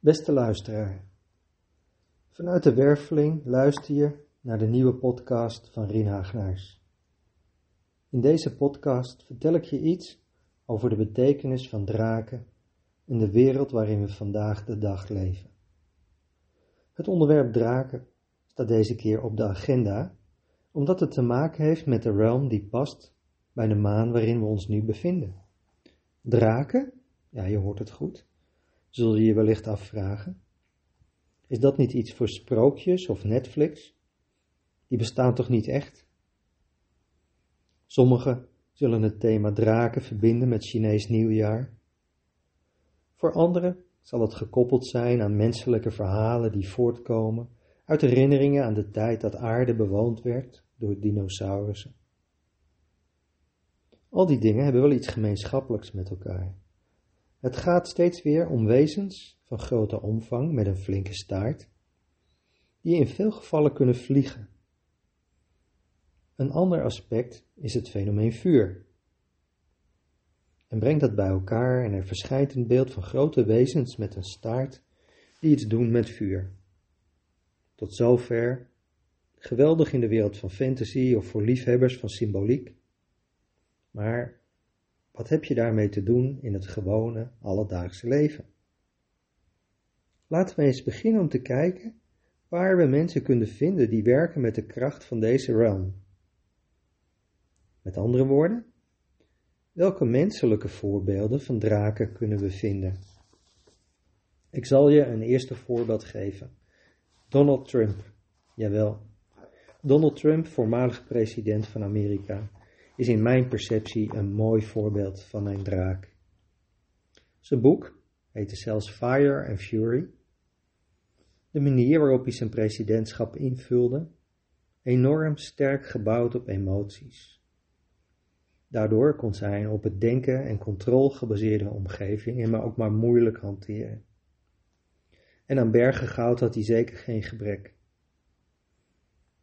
Beste luisteraar, vanuit de Werveling luister je naar de nieuwe podcast van Rien Hagenaars. In deze podcast vertel ik je iets over de betekenis van draken in de wereld waarin we vandaag de dag leven. Het onderwerp draken staat deze keer op de agenda omdat het te maken heeft met de realm die past bij de maan waarin we ons nu bevinden. Draken, ja je hoort het goed, zul je je wellicht afvragen. Is dat niet iets voor sprookjes of Netflix? Die bestaan toch niet echt? Sommigen zullen het thema draken verbinden met Chinees nieuwjaar. Voor anderen zal het gekoppeld zijn aan menselijke verhalen die voortkomen uit herinneringen aan de tijd dat aarde bewoond werd door dinosaurussen. Al die dingen hebben wel iets gemeenschappelijks met elkaar. Het gaat steeds weer om wezens van grote omvang met een flinke staart, die in veel gevallen kunnen vliegen. Een ander aspect is het fenomeen vuur. En brengt dat bij elkaar en er verschijnt een beeld van grote wezens met een staart die iets doen met vuur. Tot zover geweldig in de wereld van fantasy of voor liefhebbers van symboliek. Maar wat heb je daarmee te doen in het gewone, alledaagse leven? Laten we eens beginnen om te kijken waar we mensen kunnen vinden die werken met de kracht van deze realm. Met andere woorden, welke menselijke voorbeelden van draken kunnen we vinden? Ik zal je een eerste voorbeeld geven. Donald Trump. Jawel. Donald Trump, voormalig president van Amerika, is in mijn perceptie een mooi voorbeeld van een draak. Zijn boek heette zelfs Fire and Fury. De manier waarop hij zijn presidentschap invulde, enorm sterk gebouwd op emoties. Daardoor kon zijn op het denken en controle gebaseerde omgeving hem ook maar moeilijk hanteren. En aan bergen goud had hij zeker geen gebrek.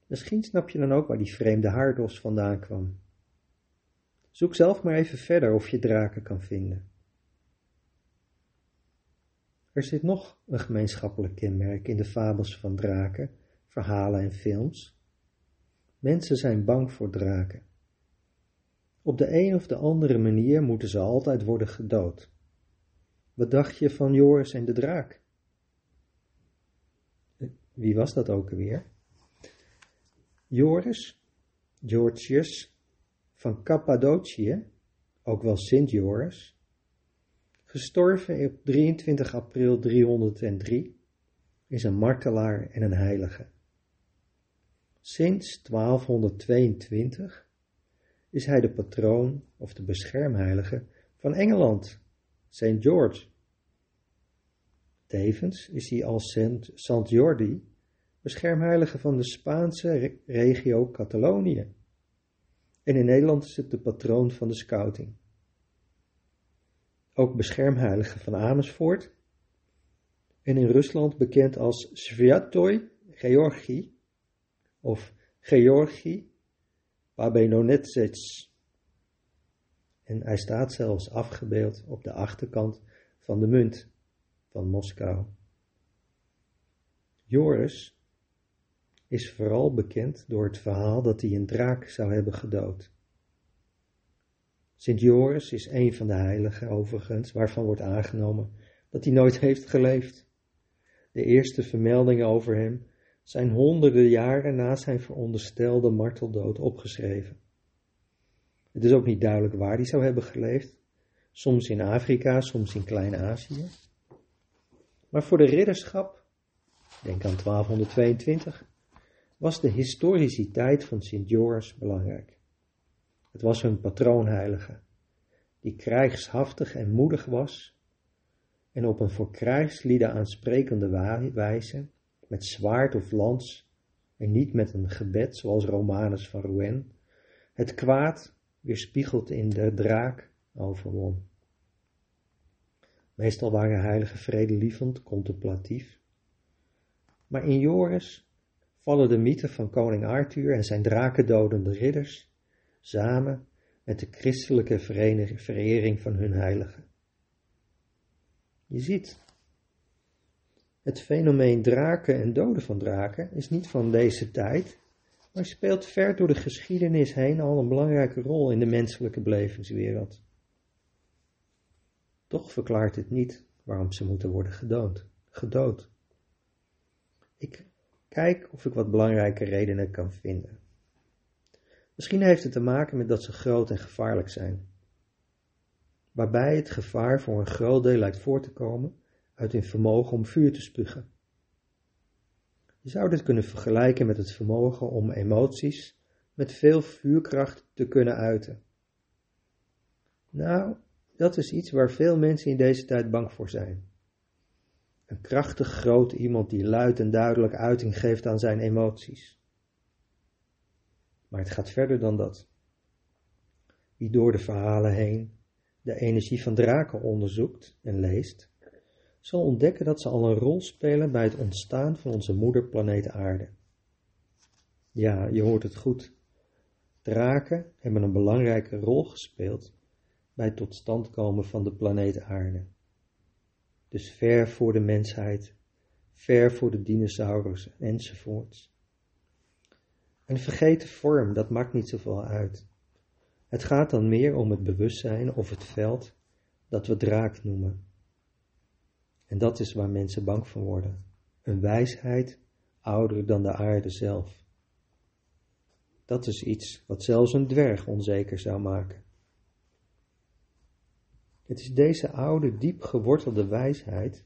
Misschien snap je dan ook waar die vreemde haardos vandaan kwam. Zoek zelf maar even verder of je draken kan vinden. Er zit nog een gemeenschappelijk kenmerk in de fabels van draken, verhalen en films. Mensen zijn bang voor draken. Op de een of de andere manier moeten ze altijd worden gedood. Wat dacht je van Joris en de draak? Wie was dat ook alweer? Joris, Georgius van Cappadocië, ook wel Sint Joris, gestorven op 23 april 303, is een martelaar en een heilige. Sinds 1222 is hij de patroon of de beschermheilige van Engeland, St. George. Tevens is hij als Sant Jordi beschermheilige van de Spaanse regio Catalonië. En in Nederland is het de patroon van de scouting. Ook beschermheilige van Amersfoort. En in Rusland bekend als Sviatoy Georgi of Georgi Pabenonetsets. En hij staat zelfs afgebeeld op de achterkant van de munt van Moskou. Joris is vooral bekend door het verhaal dat hij een draak zou hebben gedood. Sint Joris is een van de heiligen overigens, waarvan wordt aangenomen dat hij nooit heeft geleefd. De eerste vermeldingen over hem zijn honderden jaren na zijn veronderstelde marteldood opgeschreven. Het is ook niet duidelijk waar hij zou hebben geleefd, soms in Afrika, soms in Klein-Azië. Maar voor de ridderschap, denk aan 1222, was de historiciteit van Sint Joris belangrijk. Het was hun patroonheilige, die krijgshaftig en moedig was en op een voor krijgslieden aansprekende wijze, met zwaard of lans en niet met een gebed zoals Romanus van Rouen, het kwaad weerspiegeld in de draak overwon. Meestal waren heilige vredelievend, contemplatief, maar in Joris vallen de mythe van koning Arthur en zijn drakendodende ridders samen met de christelijke verering van hun heiligen. Je ziet, Het fenomeen draken en doden van draken is niet van deze tijd, maar speelt ver door de geschiedenis heen al een belangrijke rol in de menselijke belevingswereld. Toch verklaart het niet waarom ze moeten worden gedood. gedood. Ik kijk of ik wat belangrijke redenen kan vinden. Misschien heeft het te maken met dat ze groot en gevaarlijk zijn, waarbij het gevaar voor een groot deel lijkt voort te komen uit hun vermogen om vuur te spugen. Je zou dit kunnen vergelijken met het vermogen om emoties met veel vuurkracht te kunnen uiten. Nou, dat is iets waar veel mensen in deze tijd bang voor zijn. Een krachtig groot iemand die luid en duidelijk uiting geeft aan zijn emoties. Maar het gaat verder dan dat. Wie door de verhalen heen de energie van draken onderzoekt en leest, zal ontdekken dat ze al een rol spelen bij het ontstaan van onze moederplaneet Aarde. Ja, je hoort het goed. Draken hebben een belangrijke rol gespeeld bij het tot stand komen van de planeet Aarde. Dus ver voor de mensheid, ver voor de dinosaurussen enzovoorts. Een vergeten vorm, dat maakt niet zoveel uit. Het gaat dan meer om het bewustzijn of het veld dat we draak noemen. En dat is waar mensen bang voor worden. Een wijsheid ouder dan de aarde zelf. Dat is iets wat zelfs een dwerg onzeker zou maken. Het is deze oude, diep gewortelde wijsheid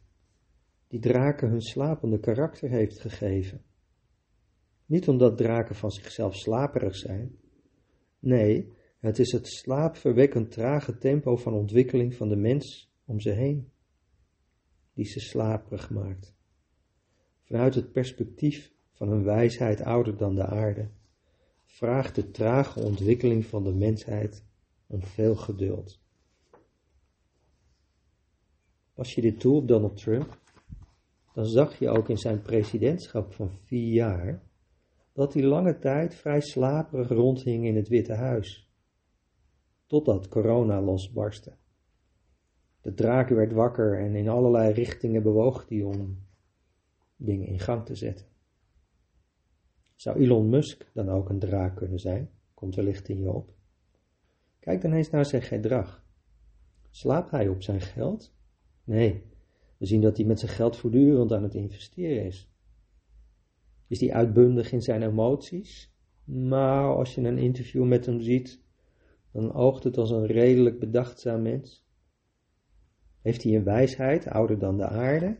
die draken hun slapende karakter heeft gegeven. Niet omdat draken van zichzelf slaperig zijn. Nee, het is het slaapverwekkend trage tempo van ontwikkeling van de mens om ze heen, die ze slaperig maakt. Vanuit het perspectief van een wijsheid ouder dan de aarde, vraagt de trage ontwikkeling van de mensheid om veel geduld. Als je dit toe op Donald Trump, dan zag je ook in zijn presidentschap van vier jaar dat hij lange tijd vrij slaperig rondhing in het Witte Huis, totdat corona losbarstte. De draak werd wakker en in allerlei richtingen bewoog hij om dingen in gang te zetten. Zou Elon Musk dan ook een draak kunnen zijn? Komt wellicht in je op. Kijk dan eens naar zijn gedrag. Slaapt hij op zijn geld Nee, we zien dat hij met zijn geld voortdurend aan het investeren is. Is hij uitbundig in zijn emoties? Maar als je een interview met hem ziet, dan oogt het als een redelijk bedachtzaam mens. Heeft hij een wijsheid, ouder dan de aarde?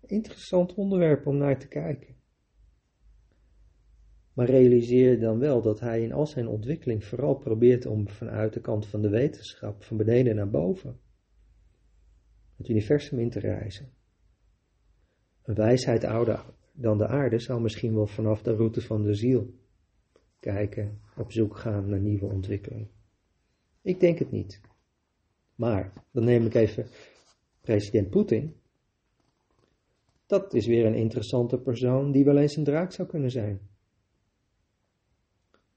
Interessant onderwerp om naar te kijken. Maar realiseer dan wel dat hij in al zijn ontwikkeling vooral probeert om vanuit de kant van de wetenschap van beneden naar boven het universum in te reizen. Een wijsheid ouder dan de aarde zou misschien wel vanaf de route van de ziel kijken, op zoek gaan naar nieuwe ontwikkeling. Ik denk het niet. Maar, dan neem ik even president Poetin. Dat is weer een interessante persoon die wel eens een draak zou kunnen zijn.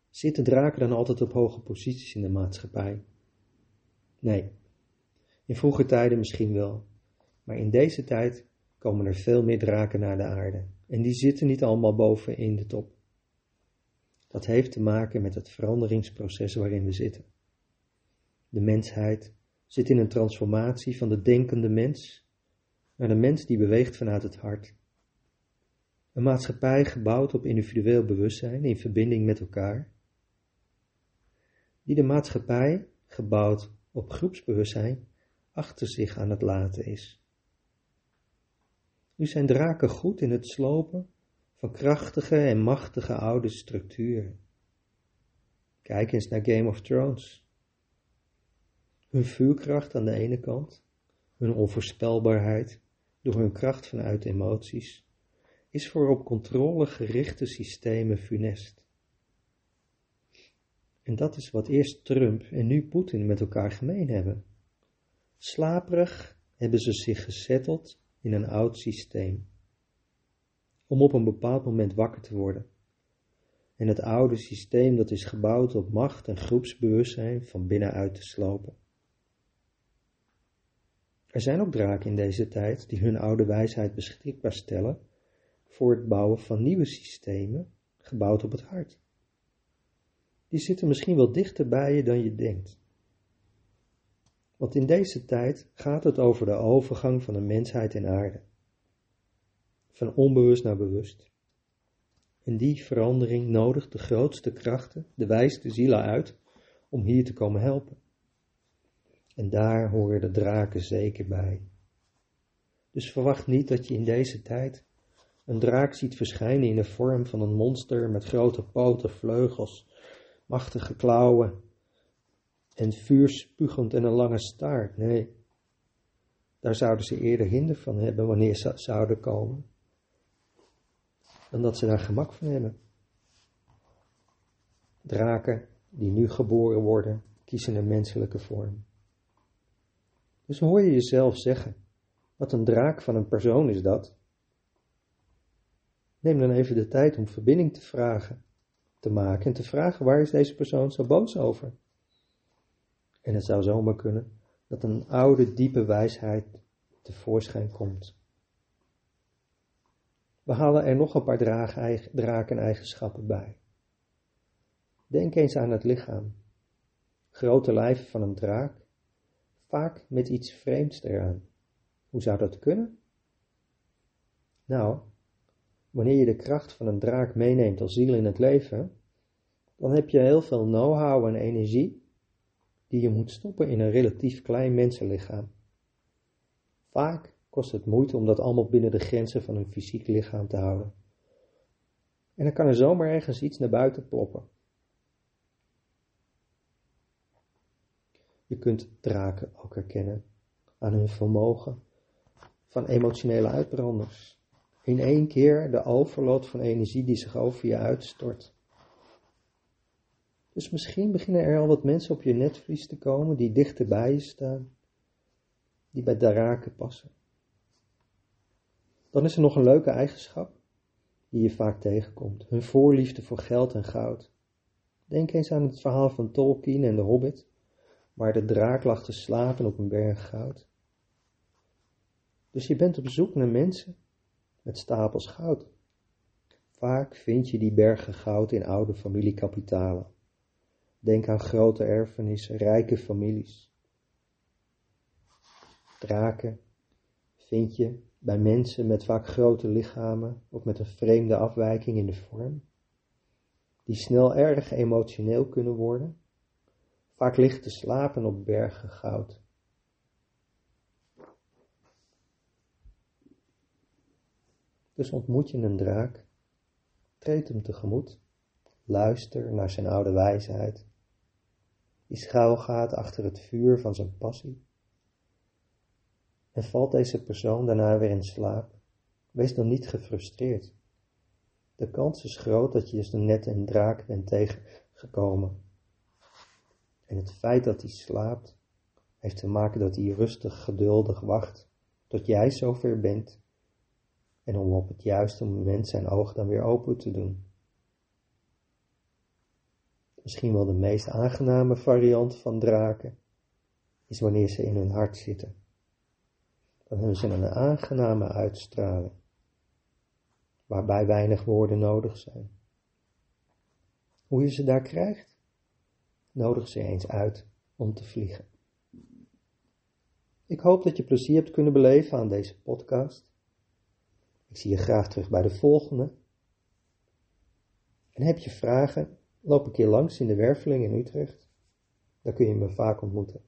Zitten draken dan altijd op hoge posities in de maatschappij? Nee, in vroege tijden misschien wel, maar in deze tijd komen er veel meer draken naar de aarde en die zitten niet allemaal boven in de top. Dat heeft te maken met het veranderingsproces waarin we zitten. De mensheid zit in een transformatie van de denkende mens naar de mens die beweegt vanuit het hart. Een maatschappij gebouwd op individueel bewustzijn in verbinding met elkaar, die de maatschappij gebouwd op groepsbewustzijn achter zich aan het laten is. Nu zijn draken goed in het slopen van krachtige en machtige oude structuren. Kijk eens naar Game of Thrones. Hun vuurkracht aan de ene kant, hun onvoorspelbaarheid door hun kracht vanuit emoties, is voor op controle gerichte systemen funest. En dat is wat eerst Trump en nu Poetin met elkaar gemeen hebben. Slaperig hebben ze zich gezetteld in een oud systeem, om op een bepaald moment wakker te worden. En het oude systeem dat is gebouwd op macht en groepsbewustzijn van binnenuit te slopen. Er zijn ook draken in deze tijd die hun oude wijsheid beschikbaar stellen voor het bouwen van nieuwe systemen gebouwd op het hart. Die zitten misschien wel dichter bij je dan je denkt. Want in deze tijd gaat het over de overgang van de mensheid in aarde. Van onbewust naar bewust. En die verandering nodigt de grootste krachten, de wijste zielen uit, om hier te komen helpen. En daar horen de draken zeker bij. Dus verwacht niet dat je in deze tijd een draak ziet verschijnen in de vorm van een monster met grote poten, vleugels, machtige klauwen en vuurspugend en een lange staart. Nee, daar zouden ze eerder hinder van hebben wanneer ze zouden komen, dan dat ze daar gemak van hebben. Draken die nu geboren worden, kiezen een menselijke vorm. Dus hoor je jezelf zeggen, wat een draak van een persoon is dat? Neem dan even de tijd om verbinding te vragen, te maken en te vragen waar is deze persoon zo boos over? En het zou zomaar kunnen dat een oude, diepe wijsheid tevoorschijn komt. We halen er nog een paar draken-eigenschappen bij. Denk eens aan het lichaam. Grote lijf van een draak, vaak met iets vreemds eraan. Hoe zou dat kunnen? Nou, wanneer je de kracht van een draak meeneemt als ziel in het leven, dan heb je heel veel know-how en energie die je moet stoppen in een relatief klein mensenlichaam. Vaak kost het moeite om dat allemaal binnen de grenzen van een fysiek lichaam te houden. En dan kan er zomaar ergens iets naar buiten ploppen. Je kunt draken ook herkennen aan hun vermogen van emotionele uitbranders. In één keer de overload van energie die zich over je uitstort. Dus misschien beginnen er al wat mensen op je netvlies te komen die dichter bij je staan, die bij draken passen. Dan is er nog een leuke eigenschap die je vaak tegenkomt: hun voorliefde voor geld en goud. Denk eens aan het verhaal van Tolkien en de Hobbit waar de draak lag te slapen op een berg goud. Dus je bent op zoek naar mensen met stapels goud. Vaak vind je die bergen goud in oude familiekapitalen. Denk aan grote erfenissen, rijke families. Draken vind je bij mensen met vaak grote lichamen of met een vreemde afwijking in de vorm, die snel erg emotioneel kunnen worden Vaak ligt te slapen op bergen goud. Dus ontmoet je een draak, treed hem tegemoet, luister naar zijn oude wijsheid, die schuilgaat achter het vuur van zijn passie. En valt deze persoon daarna weer in slaap, wees dan niet gefrustreerd. De kans is groot dat je dus net een draak bent tegengekomen en het feit dat hij slaapt, heeft te maken dat hij rustig, geduldig wacht tot jij zover bent en om op het juiste moment zijn oog dan weer open te doen. Misschien wel de meest aangename variant van draken is wanneer ze in hun hart zitten. Dan hebben ze een aangename uitstraling, waarbij weinig woorden nodig zijn. Hoe je ze daar krijgt? nodig ze eens uit om te vliegen. Ik hoop dat je plezier hebt kunnen beleven aan deze podcast. Ik zie je graag terug bij de volgende. En heb je vragen, loop een keer langs in de Werveling in Utrecht. Daar kun je me vaak ontmoeten.